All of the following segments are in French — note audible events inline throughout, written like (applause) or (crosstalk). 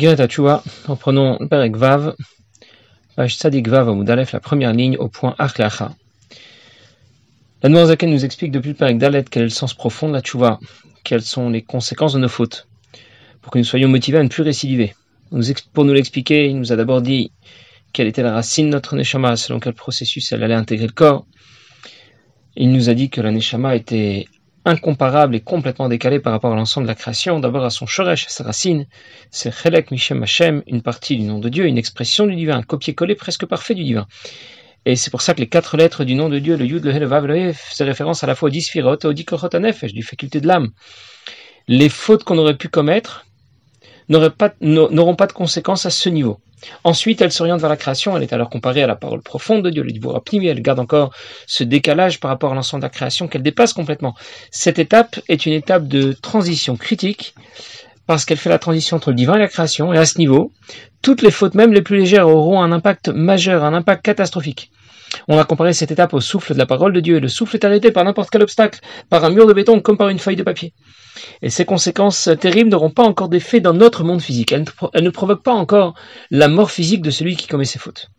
Reprenons Perek Vav, Tzadik Vav la première ligne au point Achlacha. La Noirzaken nous explique depuis le Perek Dalet quel est le sens profond de la Chouva, quelles sont les conséquences de nos fautes, pour que nous soyons motivés à ne plus récidiver. Pour nous l'expliquer, il nous a d'abord dit quelle était la racine de notre Neshama, selon quel processus elle allait intégrer le corps. Il nous a dit que la Neshama était incomparable et complètement décalé par rapport à l'ensemble de la création, d'abord à son shoresh, à sa racine, c'est Chelek Mishem Hashem, une partie du nom de Dieu, une expression du divin, un copier-coller presque parfait du divin. Et c'est pour ça que les quatre lettres du nom de Dieu, le Yud, le He, le Vav, le faisaient référence à la fois au Disfirot et au Dikochot du faculté de l'âme. Les fautes qu'on aurait pu commettre n'auront pas, pas de conséquences à ce niveau. Ensuite, elle s'oriente vers la création, elle est alors comparée à la parole profonde de Dieu, le Dibur mais elle garde encore ce décalage par rapport à l'ensemble de la création qu'elle dépasse complètement. Cette étape est une étape de transition critique, parce qu'elle fait la transition entre le divin et la création, et à ce niveau, toutes les fautes, même les plus légères, auront un impact majeur, un impact catastrophique. On a comparé cette étape au souffle de la parole de Dieu, et le souffle est arrêté par n'importe quel obstacle, par un mur de béton comme par une feuille de papier. Et ces conséquences terribles n'auront pas encore d'effet dans notre monde physique. Elles, ne provoquent pas encore la mort physique de celui qui commet ses fautes.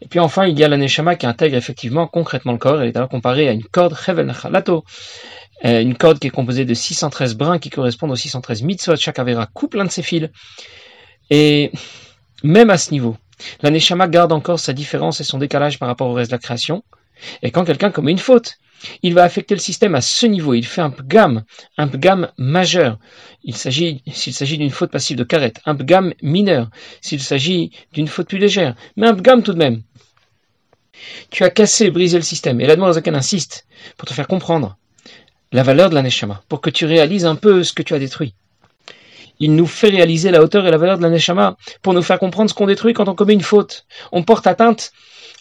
Et puis enfin, il y a la neshama qui intègre effectivement concrètement le corps. Elle est alors comparée à une corde Hevel euh, une corde qui est composée de 613 brins qui correspondent aux 613 mitzvot. Chaque avera coupe l'un de ses fils. Et même à ce niveau, la neshama garde encore sa différence et son décalage par rapport au reste de la création. Et quand quelqu'un commet une faute, il va affecter le système à ce niveau. Il fait un pgam, un pgam majeur. Il s'agit, s'il s'agit d'une faute passive de carette, un pgam mineur, s'il s'agit d'une faute plus légère, mais un pgam tout de même. Tu as cassé, brisé le système. Et l'Admorazakan insiste pour te faire comprendre la valeur de l'aneshama, pour que tu réalises un peu ce que tu as détruit. Il nous fait réaliser la hauteur et la valeur de l'aneshama pour nous faire comprendre ce qu'on détruit quand on commet une faute. On porte atteinte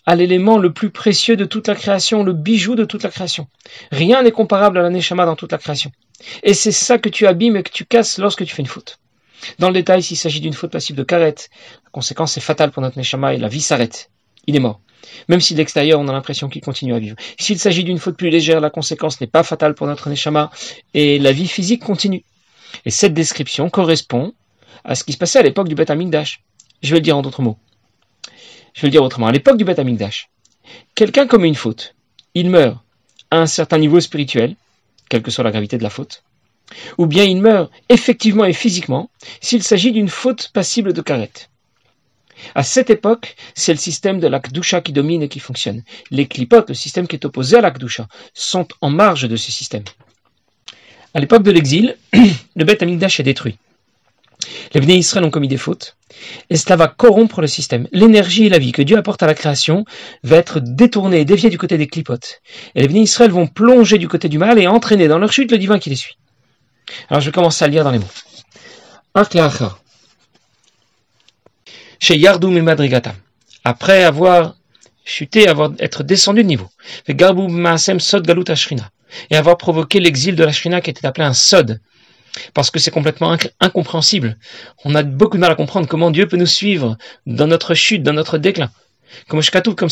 à l'élément le plus précieux de toute la création, le bijou de toute la création. Rien n'est comparable à la Neshama dans toute la création. Et c'est ça que tu abîmes et que tu casses lorsque tu fais une faute. Dans le détail, s'il s'agit d'une faute passive de carette, la conséquence est fatale pour notre Neshama et la vie s'arrête. Il est mort. Même si de l'extérieur, on a l'impression qu'il continue à vivre. S'il s'agit d'une faute plus légère, la conséquence n'est pas fatale pour notre Neshama et la vie physique continue. Et cette description correspond à ce qui se passait à l'époque du Beth Amikdash. Je vais le dire en d'autres mots. Je vais le dire autrement. À l'époque du Beth Amikdash, quelqu'un commet une faute. Il meurt à un certain niveau spirituel, quelle que soit la gravité de la faute, ou bien il meurt effectivement et physiquement s'il s'agit d'une faute passible de carette. À cette époque, c'est le système de l'akdusha qui domine et qui fonctionne. Les clipotes, le système qui est opposé à l'akdusha, sont en marge de ce système. À l'époque de l'exil, (clears throat) le Beth Amikdash est détruit. Les Bnei Israël ont commis des fautes, et cela va corrompre le système. L'énergie et la vie que Dieu apporte à la création va être détournée et déviée du côté des clipotes. Et les Bnei Israël vont plonger du côté du mal et entraîner dans leur chute le divin qui les suit. Alors je vais commencer à lire dans les mots. Chez Yardoum et. Après avoir chuté, avoir, être descendu de niveau. Et avoir provoqué l'exil de la Shrina qui était appelé un Sod parce que c'est complètement incompréhensible. On a beaucoup de mal à comprendre comment Dieu peut nous suivre dans notre chute, dans notre déclin. Comme comme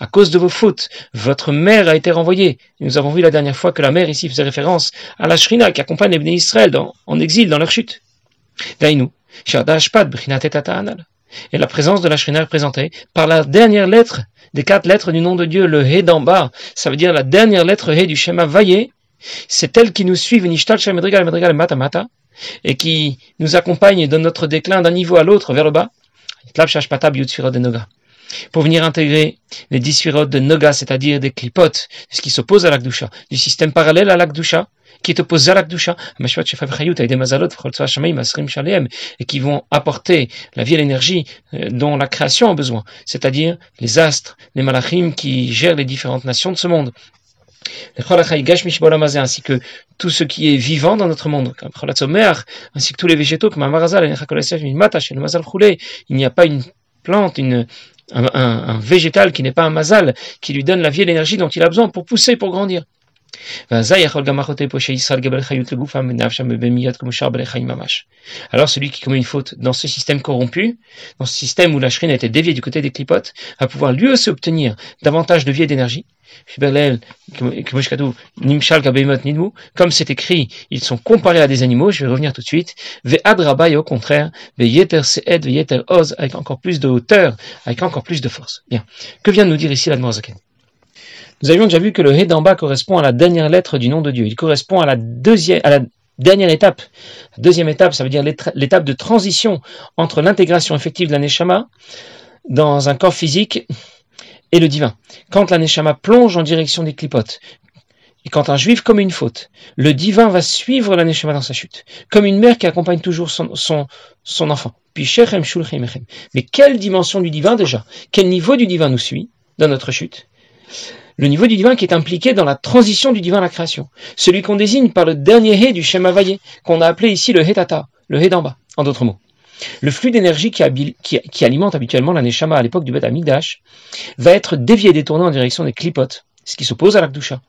à cause de vos fautes, votre mère a été renvoyée. nous avons vu la dernière fois que la mère ici faisait référence à la Shrina qui accompagne les Bnei Israël en exil, dans leur chute. Et la présence de la Shrina est représentée par la dernière lettre des quatre lettres du nom de Dieu, le He d'en bas. Ça veut dire la dernière lettre He du schéma Vaillé, c'est elle qui nous suit, et qui nous accompagne dans notre déclin d'un niveau à l'autre vers le bas. Pour venir intégrer les dix de Noga, c'est-à-dire des clipotes, ce qui s'oppose à l'Akdusha, du système parallèle à l'Akdusha, qui est opposé à l'Akdusha, et qui vont apporter la vie et l'énergie euh, dont la création a besoin, c'est-à-dire les astres, les malachim qui gèrent les différentes nations de ce monde. Ainsi que tout ce qui est vivant dans notre monde, ainsi que tous les végétaux, il n'y a pas une plante, une, un, végétal qui n'est pas un mazal, qui lui donne la vie et l'énergie dont il a besoin pour pousser, pour grandir. Alors celui qui commet une faute dans ce système corrompu, dans ce système où la shrine a été déviée du côté des clipotes, va pouvoir lui aussi obtenir davantage de vie et d'énergie. Comme c'est écrit, ils sont comparés à des animaux, je vais revenir tout de suite. et au contraire, avec encore plus de hauteur, avec encore plus de force. Bien. Que vient de nous dire ici la nous avions déjà vu que le He d'en bas correspond à la dernière lettre du nom de Dieu. Il correspond à la deuxième, à la dernière étape. La deuxième étape, ça veut dire l'étape de transition entre l'intégration effective de la Neshama dans un corps physique et le divin. Quand la Neshama plonge en direction des clipotes, et quand un juif commet une faute, le divin va suivre la Neshama dans sa chute, comme une mère qui accompagne toujours son, son, son enfant. Mais quelle dimension du divin déjà? Quel niveau du divin nous suit dans notre chute? Le niveau du divin qui est impliqué dans la transition du divin à la création. Celui qu'on désigne par le dernier hé du Shem Havayé, qu'on a appelé ici le Hetata, le hé d'en bas, en d'autres mots. Le flux d'énergie qui, alimente habituellement la Neshama à l'époque du Beth Amigdash va être dévié et détourné en direction des clipotes, ce qui s'oppose à l'Akdusha,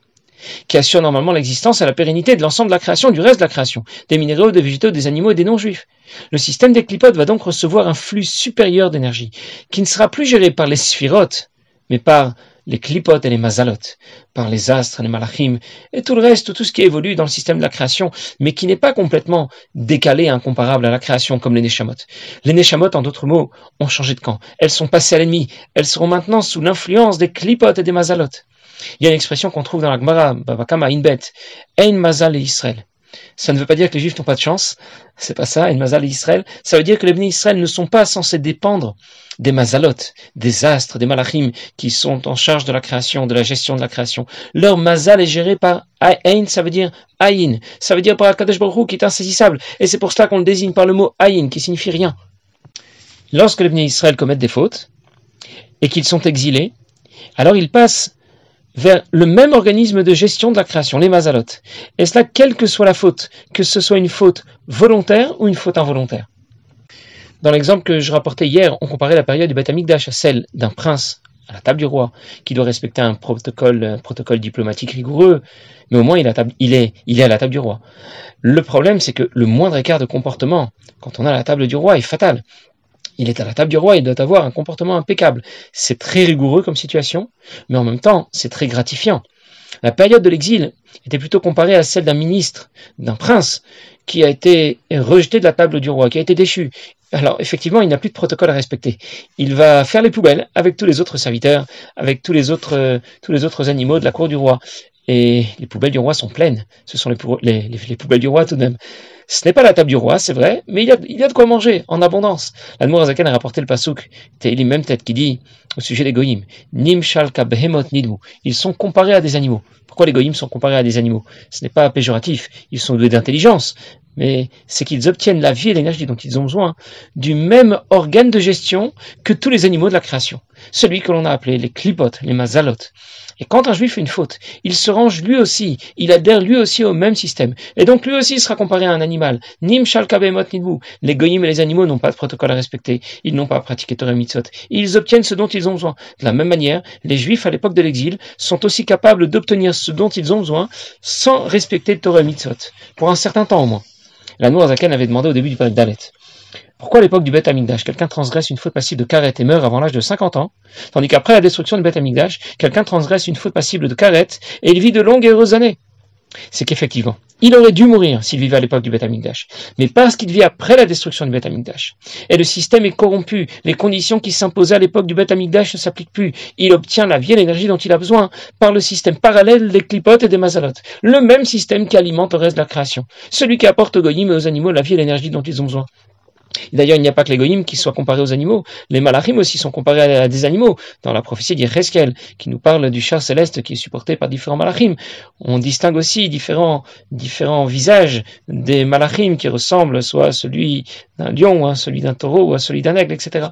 qui assure normalement l'existence et la pérennité de l'ensemble de la création, du reste de la création, des minéraux, des végétaux, des animaux et des non-juifs. Le système des clipotes va donc recevoir un flux supérieur d'énergie, qui ne sera plus géré par les sphirotes, mais par les clipotes et les mazalotes, par les astres, les malachim, et tout le reste, tout ce qui évolue dans le système de la création, mais qui n'est pas complètement décalé, incomparable à la création comme les neshamot. Les neshamot, en d'autres mots, ont changé de camp. Elles sont passées à l'ennemi. Elles seront maintenant sous l'influence des clipotes et des mazalotes. Il y a une expression qu'on trouve dans la Gemara, Babakama Inbet, Ein Mazal et Israël. Ça ne veut pas dire que les Juifs n'ont pas de chance, c'est pas ça, et Mazal Israël. Ça veut dire que les bénis Israël ne sont pas censés dépendre des Mazalot, des astres, des Malachim, qui sont en charge de la création, de la gestion de la création. Leur Mazal est géré par Aïn, ça veut dire Aïn, ça veut dire par Akadosh Baruch qui est insaisissable, et c'est pour cela qu'on le désigne par le mot Aïn, qui signifie rien. Lorsque les bénis Israël commettent des fautes, et qu'ils sont exilés, alors ils passent vers le même organisme de gestion de la création, les mazalotes. Et cela, quelle que soit la faute, que ce soit une faute volontaire ou une faute involontaire. Dans l'exemple que je rapportais hier, on comparait la période du Beth à celle d'un prince à la table du roi, qui doit respecter un protocole, protocole diplomatique rigoureux, mais au moins il est à la table du roi. Le problème, c'est que le moindre écart de comportement, quand on est à la table du roi, est fatal il est à la table du roi, il doit avoir un comportement impeccable. C'est très rigoureux comme situation, mais en même temps, c'est très gratifiant. La période de l'exil était plutôt comparée à celle d'un ministre, d'un prince, qui a été rejeté de la table du roi, qui a été déchu. Alors effectivement, il n'a plus de protocole à respecter. Il va faire les poubelles avec tous les autres serviteurs, avec tous les autres, tous les autres animaux de la cour du roi. Et les poubelles du roi sont pleines. Ce sont les, les poubelles du roi tout de même. Ce n'est pas la table du roi, c'est vrai, mais il y a, de quoi manger, en abondance. L'Admour Azaken a rapporté le pasouk, Tehillim même tête, qui dit, au sujet des goyim, Nim shalka behemot nidmu. Ils sont comparés à des animaux. Pourquoi les goyim sont comparés à des animaux? Ce n'est pas péjoratif, ils sont doués d'intelligence, mais c'est qu'ils obtiennent la vie et l'énergie dont ils ont besoin du même organe de gestion que tous les animaux de la création. Celui que l'on a appelé les clipotes, les mazalotes. Et quand un juif fait une faute, il se range lui aussi, il adhère lui aussi au même système. Et donc lui aussi sera comparé à un animal. Nim shalkabemot nidbu. Les goyim et les animaux n'ont pas de protocole à respecter. Ils n'ont pas à pratiquer Torah Mitzvot. Ils obtiennent ce dont ils ont besoin. De la même manière, les juifs à l'époque de l'exil sont aussi capables d'obtenir ce dont ils ont besoin sans respecter Torah Mitzvot. Pour un certain temps au moins. La Zaken avait demandé au début du période d'Alet. Pourquoi à l'époque du Beth Amikdash, quelqu'un transgresse une faute passible de karet et meurt avant l'âge de 50 ans, tandis qu'après la destruction du Beth Amikdash, quelqu'un transgresse une faute passible de karet et il vit de longues et heureuses années? C'est qu'effectivement, il aurait dû mourir s'il vivait à l'époque du Beth Amikdash, mais parce qu'il vit après la destruction du Beth Amikdash. Et le système est corrompu, les conditions qui s'imposaient à l'époque du Beth Amikdash ne s'appliquent plus. Il obtient la vie et l'énergie dont il a besoin par le système parallèle des clipotes et des mazalotes. Le même système qui alimente le reste de la création. Celui qui apporte aux goyim et aux animaux la vie et l'énergie dont ils ont besoin. D'ailleurs, il n'y a pas que les qui soient comparés aux animaux. Les malachim aussi sont comparés à, des animaux. Dans la prophétie d'Ireskel, qui nous parle du char céleste qui est supporté par différents malachim, on distingue aussi différents, différents visages des malachim qui ressemblent soit à celui d'un lion, à celui d'un taureau, ou à celui d'un aigle, etc.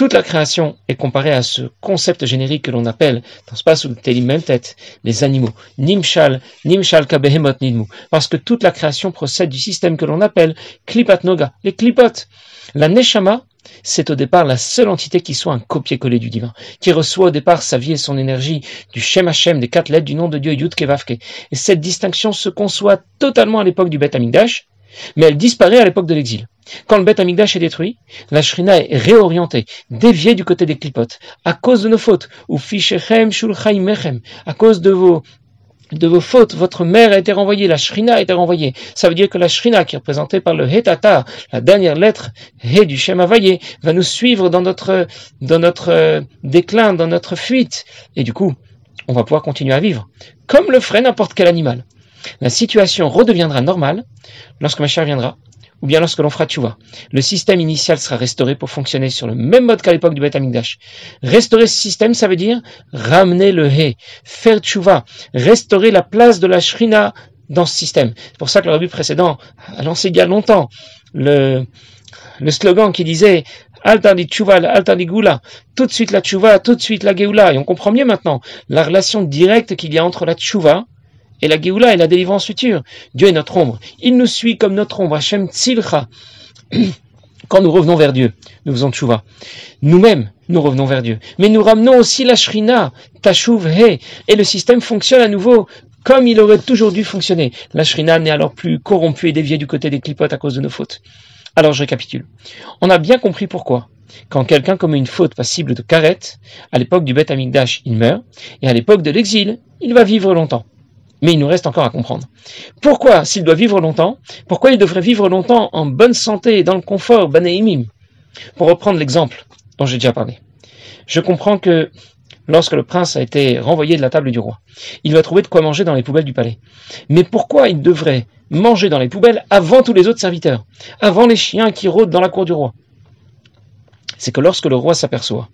Toute la création est comparée à ce concept générique que l'on appelle, dans ce passe Télim même tête, les animaux. Nimshal, Nimshal kabehemot nidmu. Parce que toute la création procède du système que l'on appelle Klipat Noga, les klipotes. La Neshama c'est au départ la seule entité qui soit un copier-coller du divin, qui reçoit au départ sa vie et son énergie du Shem Hashem, des quatre lettres du nom de Dieu Yud Kevavke. Et cette distinction se conçoit totalement à l'époque du Beth Amikdash, mais elle disparaît à l'époque de l'exil. Quand le Beth Amikdash est détruit, la Shrina est réorientée, déviée du côté des clipotes, à cause de nos fautes, ou Fishechem Shulchaim à cause de vos de vos fautes, votre mère a été renvoyée, la shrina a été renvoyée. Ça veut dire que la shrina, qui est représentée par le hetata, la dernière lettre, he du Shem Havayé, va nous suivre dans notre, dans notre euh, déclin, dans notre fuite. Et du coup, on va pouvoir continuer à vivre, comme le ferait n'importe quel animal. La situation redeviendra normale lorsque ma chère viendra, ou bien lorsque l'on fera tchouva. Le système initial sera restauré pour fonctionner sur le même mode qu'à l'époque du Beth Amikdash. Restaurer ce système, ça veut dire ramener le He, faire tchouva, restaurer la place de la Shrina dans ce système. C'est pour ça que le rabbi précédent a lancé il y a longtemps le, le slogan qui disait Altar di tchouva, gula. Tout de suite la tchouva, tout de suite la geoula. Et on comprend mieux maintenant la relation directe qu'il y a entre la tchouva et la Géoula est la délivrance future. Dieu est notre ombre. Il nous suit comme notre ombre. Hashem Tzilcha. (clears throat) Quand nous revenons vers Dieu, nous faisons tchouva. Nous-mêmes, nous revenons vers Dieu. Mais nous ramenons aussi la Shrina, Tashuv He. Et le système fonctionne à nouveau comme il aurait toujours dû fonctionner. La Shrina n'est alors plus corrompue et déviée du côté des clipotes à cause de nos fautes. Alors je récapitule. On a bien compris pourquoi. Quand quelqu'un commet une faute passible de carette, à l'époque du Beth Amikdash, il meurt, et à l'époque de l'exil, il va vivre longtemps. Mais il nous reste encore à comprendre. Pourquoi, s'il doit vivre longtemps, pourquoi il devrait vivre longtemps en bonne santé et dans le confort, banéimim Pour reprendre l'exemple dont j'ai déjà parlé. Je comprends que lorsque le prince a été renvoyé de la table du roi, il va trouver de quoi manger dans les poubelles du palais. Mais pourquoi il devrait manger dans les poubelles avant tous les autres serviteurs, avant les chiens qui rôdent dans la cour du roi? C'est que lorsque le roi s'aperçoit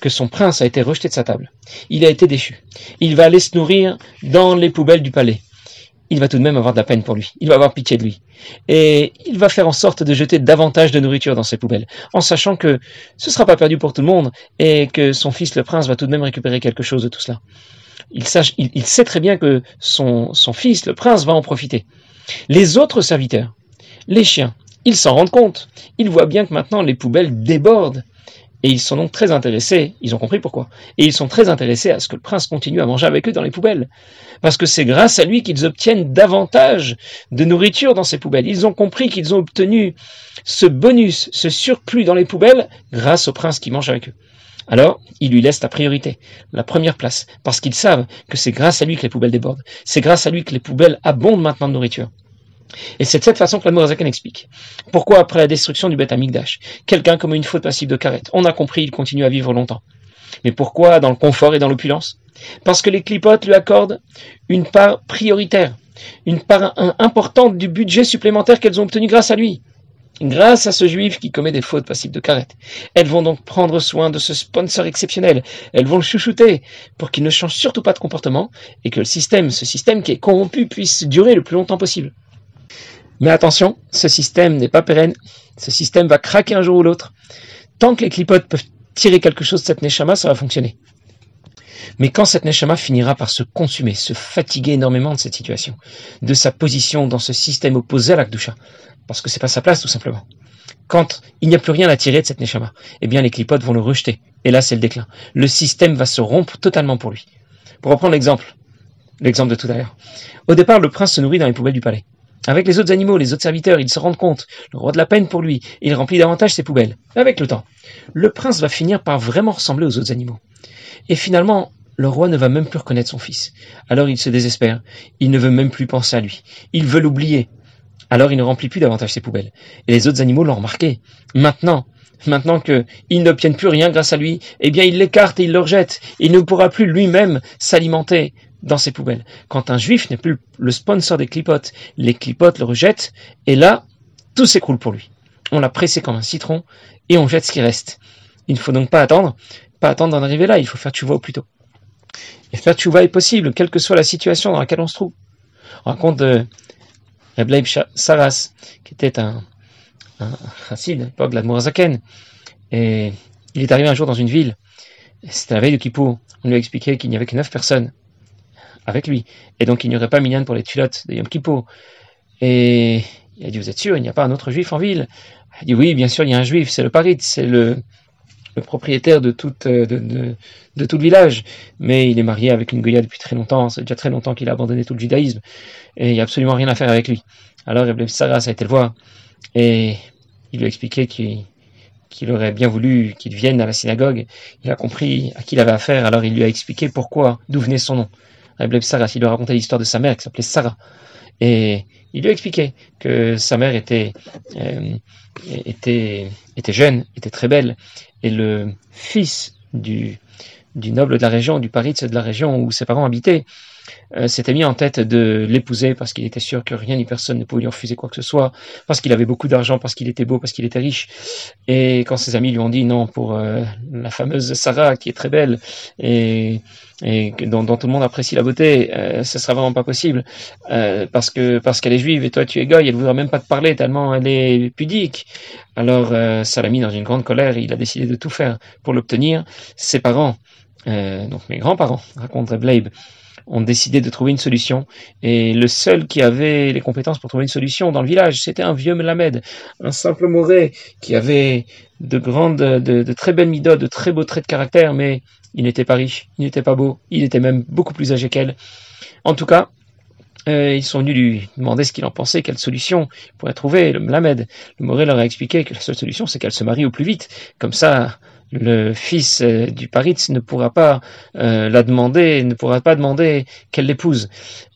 que son prince a été rejeté de sa table. Il a été déchu. Il va aller se nourrir dans les poubelles du palais. Il va tout de même avoir de la peine pour lui. Il va avoir pitié de lui. Et il va faire en sorte de jeter davantage de nourriture dans ses poubelles, en sachant que ce ne sera pas perdu pour tout le monde et que son fils le prince va tout de même récupérer quelque chose de tout cela. Il, sait très bien que son fils, le prince, va en profiter. Les autres serviteurs, les chiens, ils s'en rendent compte. Ils voient bien que maintenant les poubelles débordent et ils sont donc très intéressés, ils ont compris pourquoi, et ils sont très intéressés à ce que le prince continue à manger avec eux dans les poubelles. Parce que c'est grâce à lui qu'ils obtiennent davantage de nourriture dans ces poubelles. Ils ont compris qu'ils ont obtenu ce bonus, ce surplus dans les poubelles grâce au prince qui mange avec eux. Alors, ils lui laissent la priorité, la première place, parce qu'ils savent que c'est grâce à lui que les poubelles débordent. C'est grâce à lui que les poubelles abondent maintenant de nourriture. Et c'est de cette façon que l'Admorazaken explique. Pourquoi après la destruction du Beth Amikdash, quelqu'un commet une faute passive de carette On a compris, il continue à vivre longtemps. Mais pourquoi dans le confort et dans l'opulence? Parce que les clipotes lui accordent une part prioritaire, une part importante du budget supplémentaire qu'elles ont obtenu grâce à lui. Grâce à ce juif qui commet des fautes passives de carette. Elles vont donc prendre soin de ce sponsor exceptionnel. Elles vont le chouchouter pour qu'il ne change surtout pas de comportement et que le système, ce système qui est corrompu, puisse durer le plus longtemps possible. Mais attention, ce système n'est pas pérenne. Ce système va craquer un jour ou l'autre. Tant que les clipotes peuvent tirer quelque chose de cette neshama, ça va fonctionner. Mais quand cette neshama finira par se consumer, se fatiguer énormément de cette situation, de sa position dans ce système opposé à l'Akdusha, parce que c'est pas sa place tout simplement. Quand il n'y a plus rien à tirer de cette neshama, eh bien les clipotes vont le rejeter. Et là, c'est le déclin. Le système va se rompre totalement pour lui. Pour reprendre l'exemple, l'exemple de tout à l'heure. Au départ, le prince se nourrit dans les poubelles du palais. Avec les autres animaux, les autres serviteurs, ils se rendent compte, le roi de la peine pour lui, il remplit davantage ses poubelles. Avec le temps, le prince va finir par vraiment ressembler aux autres animaux. Et finalement, le roi ne va même plus reconnaître son fils. Alors il se désespère, il ne veut même plus penser à lui, il veut l'oublier. Alors il ne remplit plus davantage ses poubelles. Et les autres animaux l'ont remarqué. Maintenant, maintenant qu'ils n'obtiennent plus rien grâce à lui, eh bien il l'écarte et il le rejette. Il ne pourra plus lui-même s'alimenter dans ses poubelles. Quand un juif n'est plus le sponsor des clipotes, les clipotes le rejettent, et là, tout s'écroule pour lui. On l'a pressé comme un citron, et on jette ce qui reste. Il ne faut donc pas attendre, pas attendre d'en arriver là, il faut faire tchouva au plus tôt. Et faire tchouva est possible, quelle que soit la situation dans laquelle on se trouve. On raconte de Rebleib Saras, qui était un, un à l'époque de la et il est arrivé un jour dans une ville, c'était la veille de Kippour, on lui a expliqué qu'il n'y avait que neuf personnes avec lui. Et donc il n'y aurait pas minyan pour les tulotes de Yom Kippur. Et il a dit, vous êtes sûr, il n'y a pas un autre juif en ville? Il dit oui, bien sûr, il y a un juif, c'est le parit, c'est le, propriétaire de tout, de, de, de, tout le village, mais il est marié avec une Goya depuis très longtemps, c'est déjà très longtemps qu'il a abandonné tout le judaïsme, et il n'y a absolument rien à faire avec lui. Alors Rebbe Sarah a été le voir, et il lui a expliqué qu'il aurait bien voulu qu'il vienne à la synagogue. Il a compris à qui il avait affaire, alors il lui a expliqué pourquoi, d'où venait son nom. Il lui a raconté l'histoire de sa mère qui s'appelait Sarah. Et il lui a expliqué que sa mère était, euh, était, était jeune, était très belle, et le fils du, du noble de la région, du Paris de la région où ses parents habitaient, euh, s'était mis en tête de l'épouser parce qu'il était sûr que rien ni personne ne pouvait lui refuser quoi que ce soit, parce qu'il avait beaucoup d'argent, parce qu'il était beau, parce qu'il était riche. Et quand ses amis lui ont dit non pour euh, la fameuse Sarah qui est très belle et, et dont, dont, tout le monde apprécie la beauté, euh, ce sera vraiment pas possible euh, parce que parce qu'elle est juive et toi tu es goy, elle voudra même pas te parler tellement elle est pudique. Alors ça l'a mis dans une grande colère et il a décidé de tout faire pour l'obtenir. Ses parents, donc mes grands-parents, raconte Blabe, ont décidé de trouver une solution. Et le seul qui avait les compétences pour trouver une solution dans le village, c'était un vieux Melamed, un simple Moré qui avait de grandes, de, très belles midotes, de très beaux traits de caractère, mais il n'était pas riche, il n'était pas beau, il était même beaucoup plus âgé qu'elle. En tout cas, euh, ils sont venus lui demander ce qu'il en pensait, quelle solution il pourrait trouver. Le Melamed, le Moré leur a expliqué que la seule solution, c'est qu'elle se marie au plus vite. Comme ça, le fils euh, du Paritz ne pourra pas euh, la demander, ne pourra pas demander qu'elle l'épouse.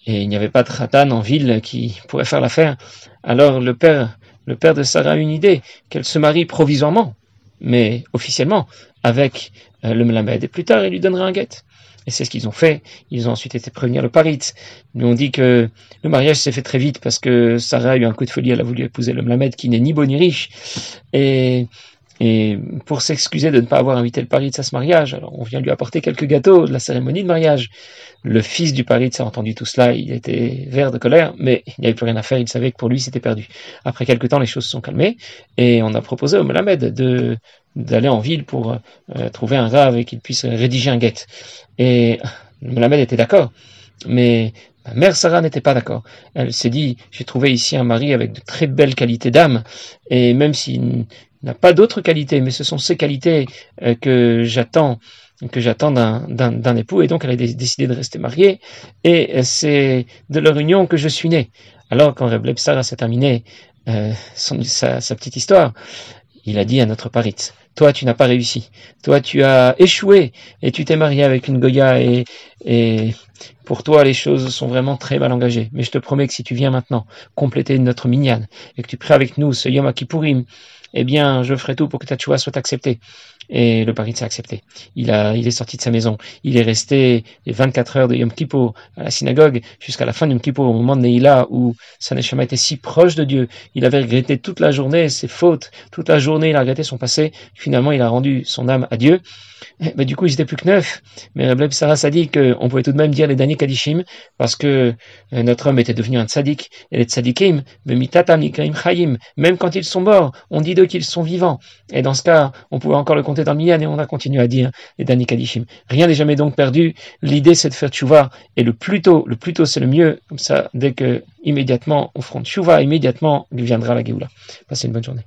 Et il n'y avait pas de Ratan en ville qui pourrait faire l'affaire. Alors le père, le père de Sarah a une idée, qu'elle se marie provisoirement, mais officiellement, avec euh, le Melamed. Et plus tard, il lui donnera un guet. Et c'est ce qu'ils ont fait. Ils ont ensuite été prévenir le Paritz. Ils ont dit que le mariage s'est fait très vite parce que Sarah a eu un coup de folie. Elle a voulu épouser le Melamed qui n'est ni beau ni riche. Et et pour s'excuser de ne pas avoir invité le Paris à ce mariage, alors on vient lui apporter quelques gâteaux de la cérémonie de mariage. Le fils du Paris a entendu tout cela, il était vert de colère, mais il n'y avait plus rien à faire, il savait que pour lui c'était perdu. Après quelques temps, les choses se sont calmées, et on a proposé au Melamed de d'aller en ville pour euh, trouver un rave et qu'il puisse rédiger un guet. Et le Melamed était d'accord, mais Ma mère Sarah n'était pas d'accord. Elle s'est dit, j'ai trouvé ici un mari avec de très belles qualités d'âme, et même s'il n'a pas d'autres qualités, mais ce sont ces qualités euh, que j'attends que j'attends d'un époux, et donc elle a décidé de rester mariée, et c'est de leur union que je suis né. Alors quand Reb s'est terminé euh, sa, sa, petite histoire, il a dit à notre parit, toi tu n'as pas réussi, toi tu as échoué, et tu t'es marié avec une Goya, et, et pour toi, les choses sont vraiment très mal engagées. Mais je te promets que si tu viens maintenant compléter notre minyan et que tu pries avec nous ce Yom eh bien, je ferai tout pour que ta choix soit acceptée. Et le pari s'est accepté. Il a, il est sorti de sa maison. Il est resté les 24 heures de Yom Kippur à la synagogue jusqu'à la fin de Yom Kippur, au moment de Neila, où sa neshama était si proche de Dieu. Il avait regretté toute la journée ses fautes. Toute la journée, il a regretté son passé. Finalement, il a rendu son âme à Dieu. Mais du coup, ils étaient plus que neuf. Mais Rabbi Sarah a dit qu'on pouvait tout de même dire les derniers Kadishim parce que euh, notre homme était devenu un tzaddik. Et les tzaddikim, même quand ils sont morts, on dit d'eux qu'ils sont vivants. Et dans ce cas, on pouvait encore le compter dans le million et on a continué à dire les derniers Kadishim. Rien n'est jamais donc perdu. L'idée, c'est de faire tchouva. Et le plus tôt, le plus tôt, c'est le mieux. Comme ça, dès que immédiatement on fera tchouva, immédiatement, viendra la Géoula. Passez une bonne journée.